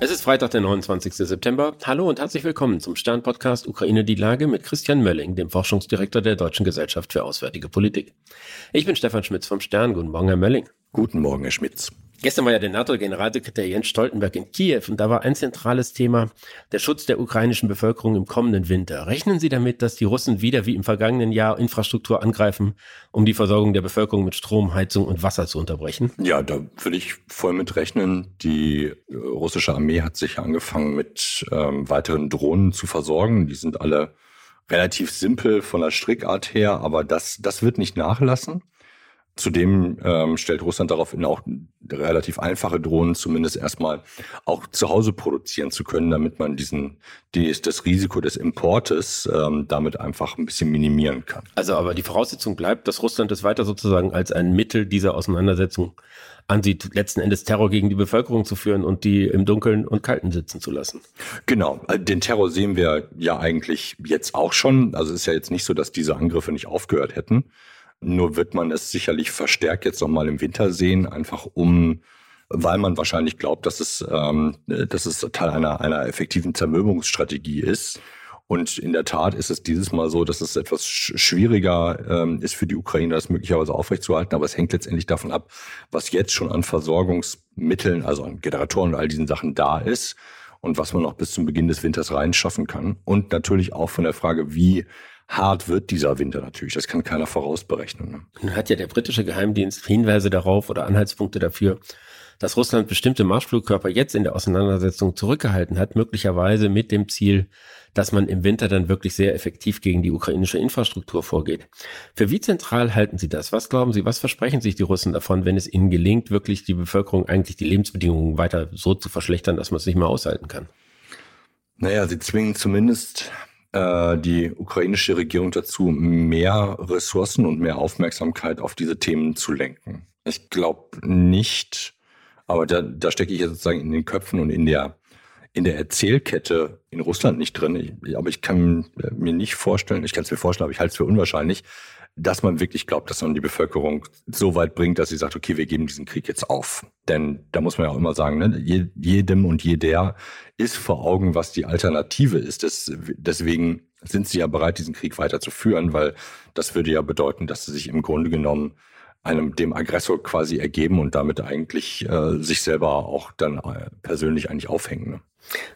Es ist Freitag, der 29. September. Hallo und herzlich willkommen zum Stern-Podcast Ukraine die Lage mit Christian Mölling, dem Forschungsdirektor der Deutschen Gesellschaft für Auswärtige Politik. Ich bin Stefan Schmitz vom Stern. Guten Morgen, Herr Mölling. Guten Morgen, Herr Schmitz. Gestern war ja der NATO-Generalsekretär Jens Stoltenberg in Kiew und da war ein zentrales Thema der Schutz der ukrainischen Bevölkerung im kommenden Winter. Rechnen Sie damit, dass die Russen wieder wie im vergangenen Jahr Infrastruktur angreifen, um die Versorgung der Bevölkerung mit Strom, Heizung und Wasser zu unterbrechen? Ja, da würde ich voll mit rechnen. Die russische Armee hat sich angefangen mit ähm, weiteren Drohnen zu versorgen. Die sind alle relativ simpel von der Strickart her, aber das, das wird nicht nachlassen. Zudem ähm, stellt Russland daraufhin auch relativ einfache Drohnen zumindest erstmal auch zu Hause produzieren zu können, damit man diesen die, das Risiko des Importes ähm, damit einfach ein bisschen minimieren kann. Also aber die Voraussetzung bleibt, dass Russland es weiter sozusagen als ein Mittel dieser Auseinandersetzung ansieht, letzten Endes Terror gegen die Bevölkerung zu führen und die im Dunkeln und Kalten sitzen zu lassen. Genau, äh, den Terror sehen wir ja eigentlich jetzt auch schon. Also es ist ja jetzt nicht so, dass diese Angriffe nicht aufgehört hätten. Nur wird man es sicherlich verstärkt jetzt nochmal im Winter sehen, einfach um, weil man wahrscheinlich glaubt, dass es, ähm, dass es Teil einer, einer effektiven Zermürbungsstrategie ist. Und in der Tat ist es dieses Mal so, dass es etwas schwieriger ähm, ist für die Ukraine, das möglicherweise aufrechtzuerhalten. Aber es hängt letztendlich davon ab, was jetzt schon an Versorgungsmitteln, also an Generatoren und all diesen Sachen da ist und was man noch bis zum Beginn des Winters reinschaffen kann. Und natürlich auch von der Frage, wie hart wird dieser Winter natürlich. Das kann keiner vorausberechnen. Ne? Nun hat ja der britische Geheimdienst Hinweise darauf oder Anhaltspunkte dafür, dass Russland bestimmte Marschflugkörper jetzt in der Auseinandersetzung zurückgehalten hat, möglicherweise mit dem Ziel, dass man im Winter dann wirklich sehr effektiv gegen die ukrainische Infrastruktur vorgeht. Für wie zentral halten Sie das? Was glauben Sie, was versprechen sich die Russen davon, wenn es ihnen gelingt, wirklich die Bevölkerung eigentlich die Lebensbedingungen weiter so zu verschlechtern, dass man es nicht mehr aushalten kann? Naja, sie zwingen zumindest äh, die ukrainische Regierung dazu, mehr Ressourcen und mehr Aufmerksamkeit auf diese Themen zu lenken. Ich glaube nicht, aber da, da stecke ich ja sozusagen in den Köpfen und in der in der Erzählkette in Russland nicht drin. Ich, aber ich kann mir nicht vorstellen, ich kann es mir vorstellen, aber ich halte es für unwahrscheinlich, dass man wirklich glaubt, dass man die Bevölkerung so weit bringt, dass sie sagt, okay, wir geben diesen Krieg jetzt auf. Denn da muss man ja auch immer sagen, ne, jedem und jeder ist vor Augen, was die Alternative ist. Das, deswegen sind sie ja bereit, diesen Krieg weiterzuführen, weil das würde ja bedeuten, dass sie sich im Grunde genommen einem dem Aggressor quasi ergeben und damit eigentlich äh, sich selber auch dann äh, persönlich eigentlich aufhängen. Ne?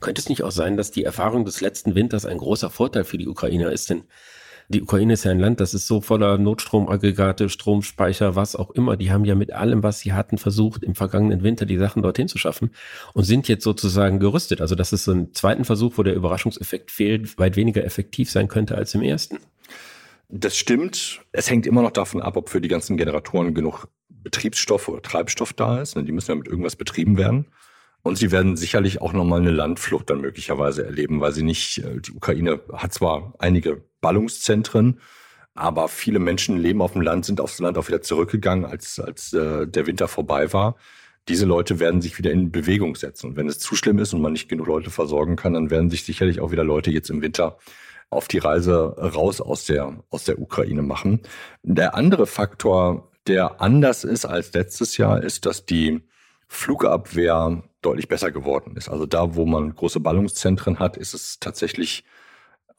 Könnte es nicht auch sein, dass die Erfahrung des letzten Winters ein großer Vorteil für die Ukrainer ist? Denn die Ukraine ist ja ein Land, das ist so voller Notstromaggregate, Stromspeicher, was auch immer. Die haben ja mit allem, was sie hatten, versucht, im vergangenen Winter die Sachen dorthin zu schaffen und sind jetzt sozusagen gerüstet. Also das ist so ein zweiten Versuch, wo der Überraschungseffekt fehlt, weit weniger effektiv sein könnte als im ersten. Das stimmt. Es hängt immer noch davon ab, ob für die ganzen Generatoren genug Betriebsstoff oder Treibstoff da ist. Die müssen ja mit irgendwas betrieben werden. Und sie werden sicherlich auch nochmal eine Landflucht dann möglicherweise erleben, weil sie nicht, äh, die Ukraine hat zwar einige Ballungszentren, aber viele Menschen leben auf dem Land, sind aufs Land auch wieder zurückgegangen, als, als äh, der Winter vorbei war. Diese Leute werden sich wieder in Bewegung setzen. Und wenn es zu schlimm ist und man nicht genug Leute versorgen kann, dann werden sich sicherlich auch wieder Leute jetzt im Winter auf die Reise raus aus der, aus der Ukraine machen. Der andere Faktor, der anders ist als letztes Jahr, ist, dass die Flugabwehr deutlich besser geworden ist. Also da, wo man große Ballungszentren hat, ist es tatsächlich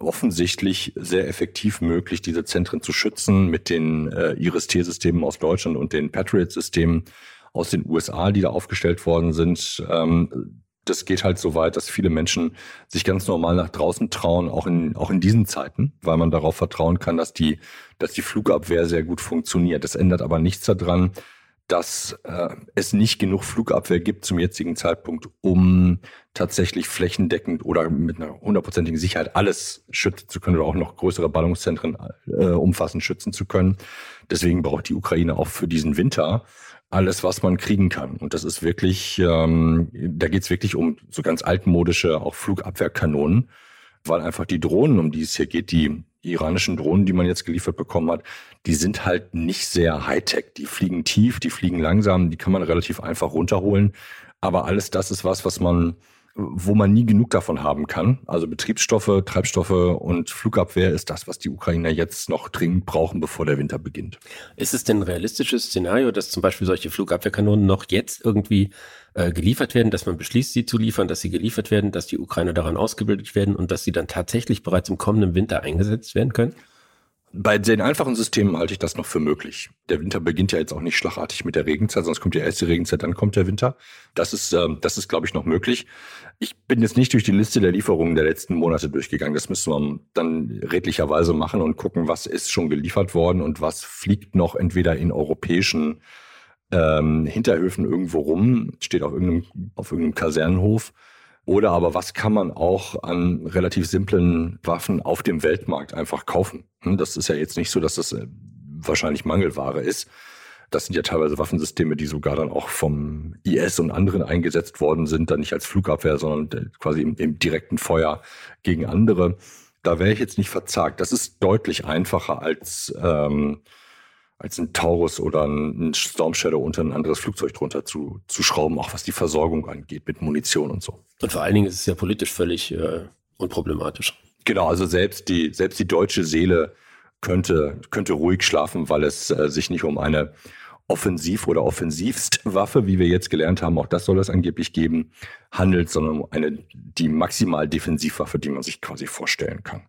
offensichtlich sehr effektiv möglich, diese Zentren zu schützen mit den äh, Iris-T-Systemen aus Deutschland und den Patriot-Systemen aus den USA, die da aufgestellt worden sind. Ähm, das geht halt so weit, dass viele Menschen sich ganz normal nach draußen trauen, auch in, auch in diesen Zeiten, weil man darauf vertrauen kann, dass die, dass die Flugabwehr sehr gut funktioniert. Das ändert aber nichts daran, dass äh, es nicht genug Flugabwehr gibt zum jetzigen Zeitpunkt, um tatsächlich flächendeckend oder mit einer hundertprozentigen Sicherheit alles schützen zu können oder auch noch größere Ballungszentren äh, umfassend schützen zu können. Deswegen braucht die Ukraine auch für diesen Winter alles, was man kriegen kann. Und das ist wirklich, ähm, da geht es wirklich um so ganz altmodische auch Flugabwehrkanonen, weil einfach die Drohnen, um die es hier geht, die iranischen Drohnen, die man jetzt geliefert bekommen hat, die sind halt nicht sehr Hightech. Die fliegen tief, die fliegen langsam, die kann man relativ einfach runterholen. Aber alles das ist was, was man wo man nie genug davon haben kann. Also Betriebsstoffe, Treibstoffe und Flugabwehr ist das, was die Ukrainer jetzt noch dringend brauchen, bevor der Winter beginnt. Ist es denn ein realistisches Szenario, dass zum Beispiel solche Flugabwehrkanonen noch jetzt irgendwie äh, geliefert werden, dass man beschließt, sie zu liefern, dass sie geliefert werden, dass die Ukrainer daran ausgebildet werden und dass sie dann tatsächlich bereits im kommenden Winter eingesetzt werden können? Bei den einfachen Systemen halte ich das noch für möglich. Der Winter beginnt ja jetzt auch nicht schlagartig mit der Regenzeit, sonst kommt ja erst die Regenzeit, dann kommt der Winter. Das ist, ähm, das ist, glaube ich, noch möglich. Ich bin jetzt nicht durch die Liste der Lieferungen der letzten Monate durchgegangen. Das müssen wir dann redlicherweise machen und gucken, was ist schon geliefert worden und was fliegt noch entweder in europäischen ähm, Hinterhöfen irgendwo rum, steht auf irgendeinem, auf irgendeinem Kasernenhof oder aber was kann man auch an relativ simplen Waffen auf dem Weltmarkt einfach kaufen? Hm, das ist ja jetzt nicht so, dass das äh, wahrscheinlich Mangelware ist. Das sind ja teilweise Waffensysteme, die sogar dann auch vom IS und anderen eingesetzt worden sind, dann nicht als Flugabwehr, sondern äh, quasi im, im direkten Feuer gegen andere. Da wäre ich jetzt nicht verzagt. Das ist deutlich einfacher als ähm, als ein Taurus oder ein Storm Shadow unter ein anderes Flugzeug drunter zu, zu schrauben, auch was die Versorgung angeht mit Munition und so. Und vor allen Dingen ist es ja politisch völlig äh, unproblematisch. Genau, also selbst die, selbst die deutsche Seele könnte, könnte ruhig schlafen, weil es äh, sich nicht um eine Offensiv- oder Offensivstwaffe, wie wir jetzt gelernt haben, auch das soll es angeblich geben, handelt, sondern um eine, die maximal Defensivwaffe, die man sich quasi vorstellen kann.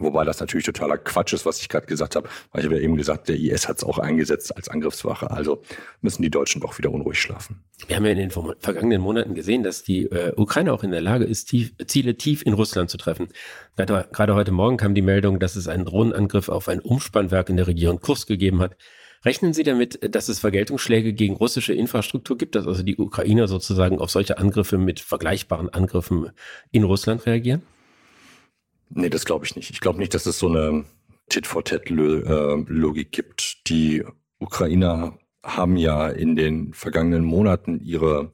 Wobei das natürlich totaler Quatsch ist, was ich gerade gesagt habe, weil ich habe ja eben gesagt, der IS hat es auch eingesetzt als Angriffswache. Also müssen die Deutschen doch wieder unruhig schlafen. Wir haben ja in den vergangenen Monaten gesehen, dass die äh, Ukraine auch in der Lage ist, tief, Ziele tief in Russland zu treffen. Gerade, gerade heute Morgen kam die Meldung, dass es einen Drohnenangriff auf ein Umspannwerk in der Region Kurs gegeben hat. Rechnen Sie damit, dass es Vergeltungsschläge gegen russische Infrastruktur gibt, dass also die Ukrainer sozusagen auf solche Angriffe mit vergleichbaren Angriffen in Russland reagieren? Nee, das glaube ich nicht. Ich glaube nicht, dass es so eine Tit-for-Tat-Logik äh, gibt. Die Ukrainer haben ja in den vergangenen Monaten ihre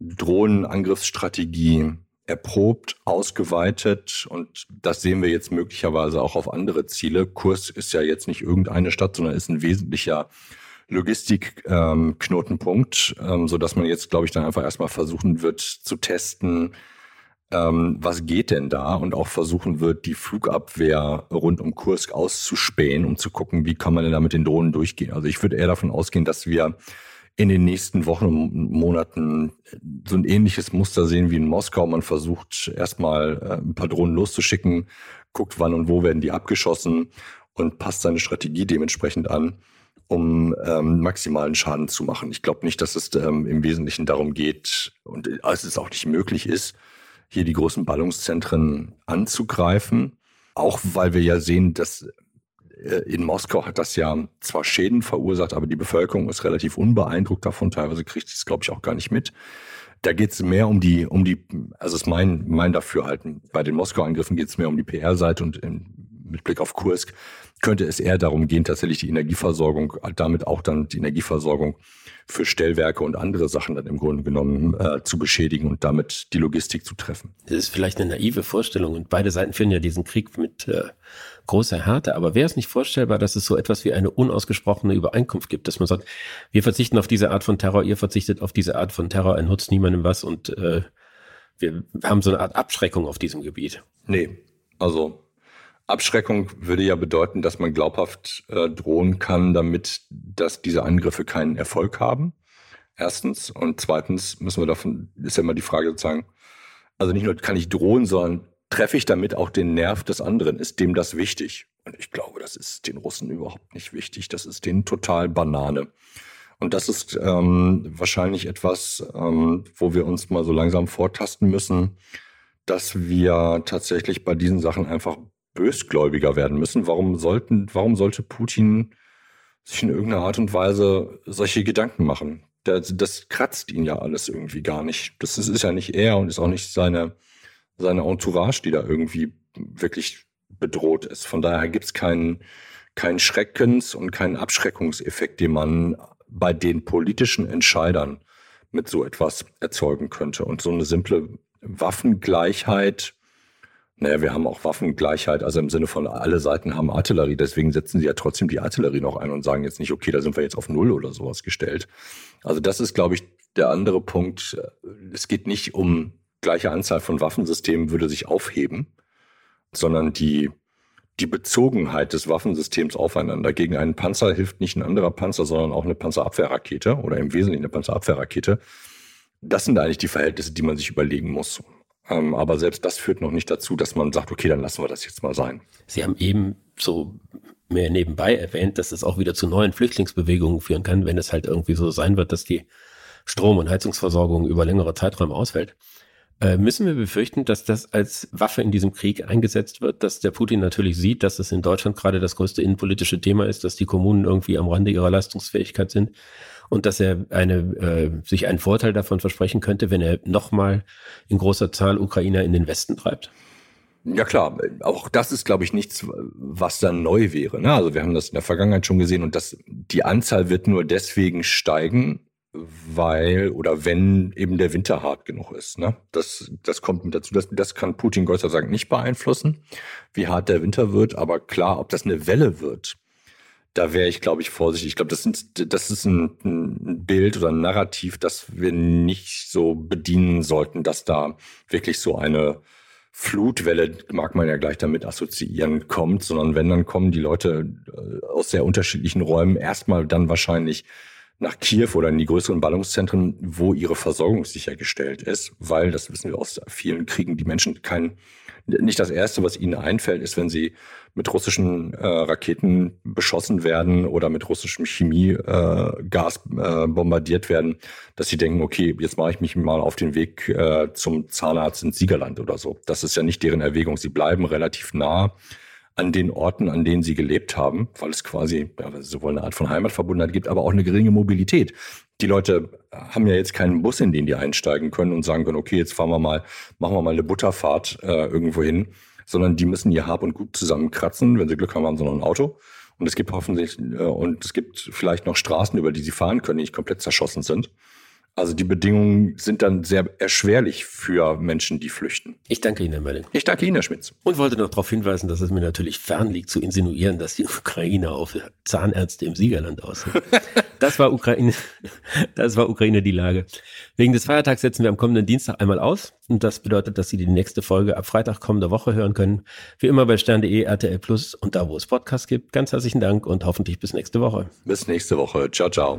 Drohnenangriffsstrategie erprobt, ausgeweitet und das sehen wir jetzt möglicherweise auch auf andere Ziele. Kurs ist ja jetzt nicht irgendeine Stadt, sondern ist ein wesentlicher Logistikknotenpunkt, ähm, ähm, so man jetzt, glaube ich, dann einfach erstmal versuchen wird zu testen, ähm, was geht denn da und auch versuchen wird, die Flugabwehr rund um Kursk auszuspähen, um zu gucken, wie kann man denn da mit den Drohnen durchgehen. Also ich würde eher davon ausgehen, dass wir in den nächsten Wochen und Monaten so ein ähnliches Muster sehen wie in Moskau. Man versucht erstmal äh, ein paar Drohnen loszuschicken, guckt, wann und wo werden die abgeschossen und passt seine Strategie dementsprechend an, um ähm, maximalen Schaden zu machen. Ich glaube nicht, dass es ähm, im Wesentlichen darum geht und äh, es auch nicht möglich ist, hier die großen Ballungszentren anzugreifen. Auch weil wir ja sehen, dass äh, in Moskau hat das ja zwar Schäden verursacht, aber die Bevölkerung ist relativ unbeeindruckt davon. Teilweise kriegt sie es, glaube ich, auch gar nicht mit. Da geht es mehr um die, um die, also ist mein, mein Dafürhalten. Bei den Moskau-Angriffen geht es mehr um die PR-Seite und in, mit Blick auf Kursk könnte es eher darum gehen, tatsächlich die Energieversorgung, damit auch dann die Energieversorgung für Stellwerke und andere Sachen dann im Grunde genommen äh, zu beschädigen und damit die Logistik zu treffen. Das ist vielleicht eine naive Vorstellung und beide Seiten führen ja diesen Krieg mit äh, großer Härte. Aber wäre es nicht vorstellbar, dass es so etwas wie eine unausgesprochene Übereinkunft gibt, dass man sagt, wir verzichten auf diese Art von Terror, ihr verzichtet auf diese Art von Terror, ein nutzt niemandem was und äh, wir haben so eine Art Abschreckung auf diesem Gebiet. Nee, also Abschreckung würde ja bedeuten, dass man glaubhaft äh, drohen kann, damit, dass diese Angriffe keinen Erfolg haben. Erstens. Und zweitens müssen wir davon, ist ja immer die Frage sozusagen, also nicht nur kann ich drohen, sondern treffe ich damit auch den Nerv des anderen? Ist dem das wichtig? Und ich glaube, das ist den Russen überhaupt nicht wichtig. Das ist denen total Banane. Und das ist ähm, wahrscheinlich etwas, ähm, wo wir uns mal so langsam vortasten müssen, dass wir tatsächlich bei diesen Sachen einfach bösgläubiger werden müssen. Warum sollten, warum sollte Putin sich in irgendeiner Art und Weise solche Gedanken machen? Das, das kratzt ihn ja alles irgendwie gar nicht. Das ist, ist ja nicht er und ist auch nicht seine, seine Entourage, die da irgendwie wirklich bedroht ist. Von daher gibt es keinen, keinen Schreckens- und keinen Abschreckungseffekt, den man bei den politischen Entscheidern mit so etwas erzeugen könnte. Und so eine simple Waffengleichheit naja, wir haben auch Waffengleichheit, also im Sinne von alle Seiten haben Artillerie, deswegen setzen sie ja trotzdem die Artillerie noch ein und sagen jetzt nicht, okay, da sind wir jetzt auf Null oder sowas gestellt. Also das ist, glaube ich, der andere Punkt. Es geht nicht um gleiche Anzahl von Waffensystemen würde sich aufheben, sondern die, die Bezogenheit des Waffensystems aufeinander. Gegen einen Panzer hilft nicht ein anderer Panzer, sondern auch eine Panzerabwehrrakete oder im Wesentlichen eine Panzerabwehrrakete. Das sind eigentlich die Verhältnisse, die man sich überlegen muss. Ähm, aber selbst das führt noch nicht dazu, dass man sagt, okay, dann lassen wir das jetzt mal sein. Sie haben eben so mehr nebenbei erwähnt, dass es auch wieder zu neuen Flüchtlingsbewegungen führen kann, wenn es halt irgendwie so sein wird, dass die Strom- und Heizungsversorgung über längere Zeiträume ausfällt. Äh, müssen wir befürchten, dass das als Waffe in diesem Krieg eingesetzt wird, dass der Putin natürlich sieht, dass es in Deutschland gerade das größte innenpolitische Thema ist, dass die Kommunen irgendwie am Rande ihrer Leistungsfähigkeit sind und dass er eine, äh, sich einen Vorteil davon versprechen könnte, wenn er nochmal in großer Zahl Ukrainer in den Westen treibt? Ja klar, auch das ist, glaube ich, nichts, was dann neu wäre. Ne? Also wir haben das in der Vergangenheit schon gesehen und das, die Anzahl wird nur deswegen steigen, weil oder wenn eben der Winter hart genug ist. Ne? Das, das kommt mit dazu. Das, das kann Putin Gott sei Dank nicht beeinflussen, wie hart der Winter wird. Aber klar, ob das eine Welle wird, da wäre ich, glaube ich, vorsichtig. Ich glaube, das, sind, das ist ein, ein, Bild oder ein Narrativ, das wir nicht so bedienen sollten, dass da wirklich so eine Flutwelle, mag man ja gleich damit assoziieren, kommt, sondern wenn, dann kommen die Leute äh, aus sehr unterschiedlichen Räumen erstmal dann wahrscheinlich nach Kiew oder in die größeren Ballungszentren, wo ihre Versorgung sichergestellt ist, weil, das wissen wir aus vielen Kriegen, die Menschen kein, nicht das Erste, was ihnen einfällt, ist, wenn sie mit russischen äh, Raketen beschossen werden oder mit russischem Chemiegas äh, äh, bombardiert werden, dass sie denken, okay, jetzt mache ich mich mal auf den Weg äh, zum Zahnarzt ins Siegerland oder so. Das ist ja nicht deren Erwägung. Sie bleiben relativ nah an den Orten, an denen sie gelebt haben, weil es quasi ja, sowohl eine Art von Heimatverbundenheit gibt, aber auch eine geringe Mobilität. Die Leute haben ja jetzt keinen Bus, in den die einsteigen können und sagen können, okay, jetzt fahren wir mal, machen wir mal eine Butterfahrt äh, irgendwo hin, sondern die müssen ihr Hab und Gut zusammenkratzen. Wenn sie Glück haben, haben sie noch ein Auto. Und es gibt hoffentlich, äh, und es gibt vielleicht noch Straßen, über die sie fahren können, die nicht komplett zerschossen sind. Also die Bedingungen sind dann sehr erschwerlich für Menschen, die flüchten. Ich danke Ihnen, Herr Mölling. Ich danke Ihnen, Herr Schmitz. Und wollte noch darauf hinweisen, dass es mir natürlich fern liegt zu insinuieren, dass die Ukraine auf Zahnärzte im Siegerland aussehen. Das war Ukraine, das war Ukraine die Lage. Wegen des Feiertags setzen wir am kommenden Dienstag einmal aus. Und das bedeutet, dass Sie die nächste Folge ab Freitag kommender Woche hören können. Wie immer bei stern.de, RTL Plus und da, wo es Podcasts gibt. Ganz herzlichen Dank und hoffentlich bis nächste Woche. Bis nächste Woche. Ciao, ciao.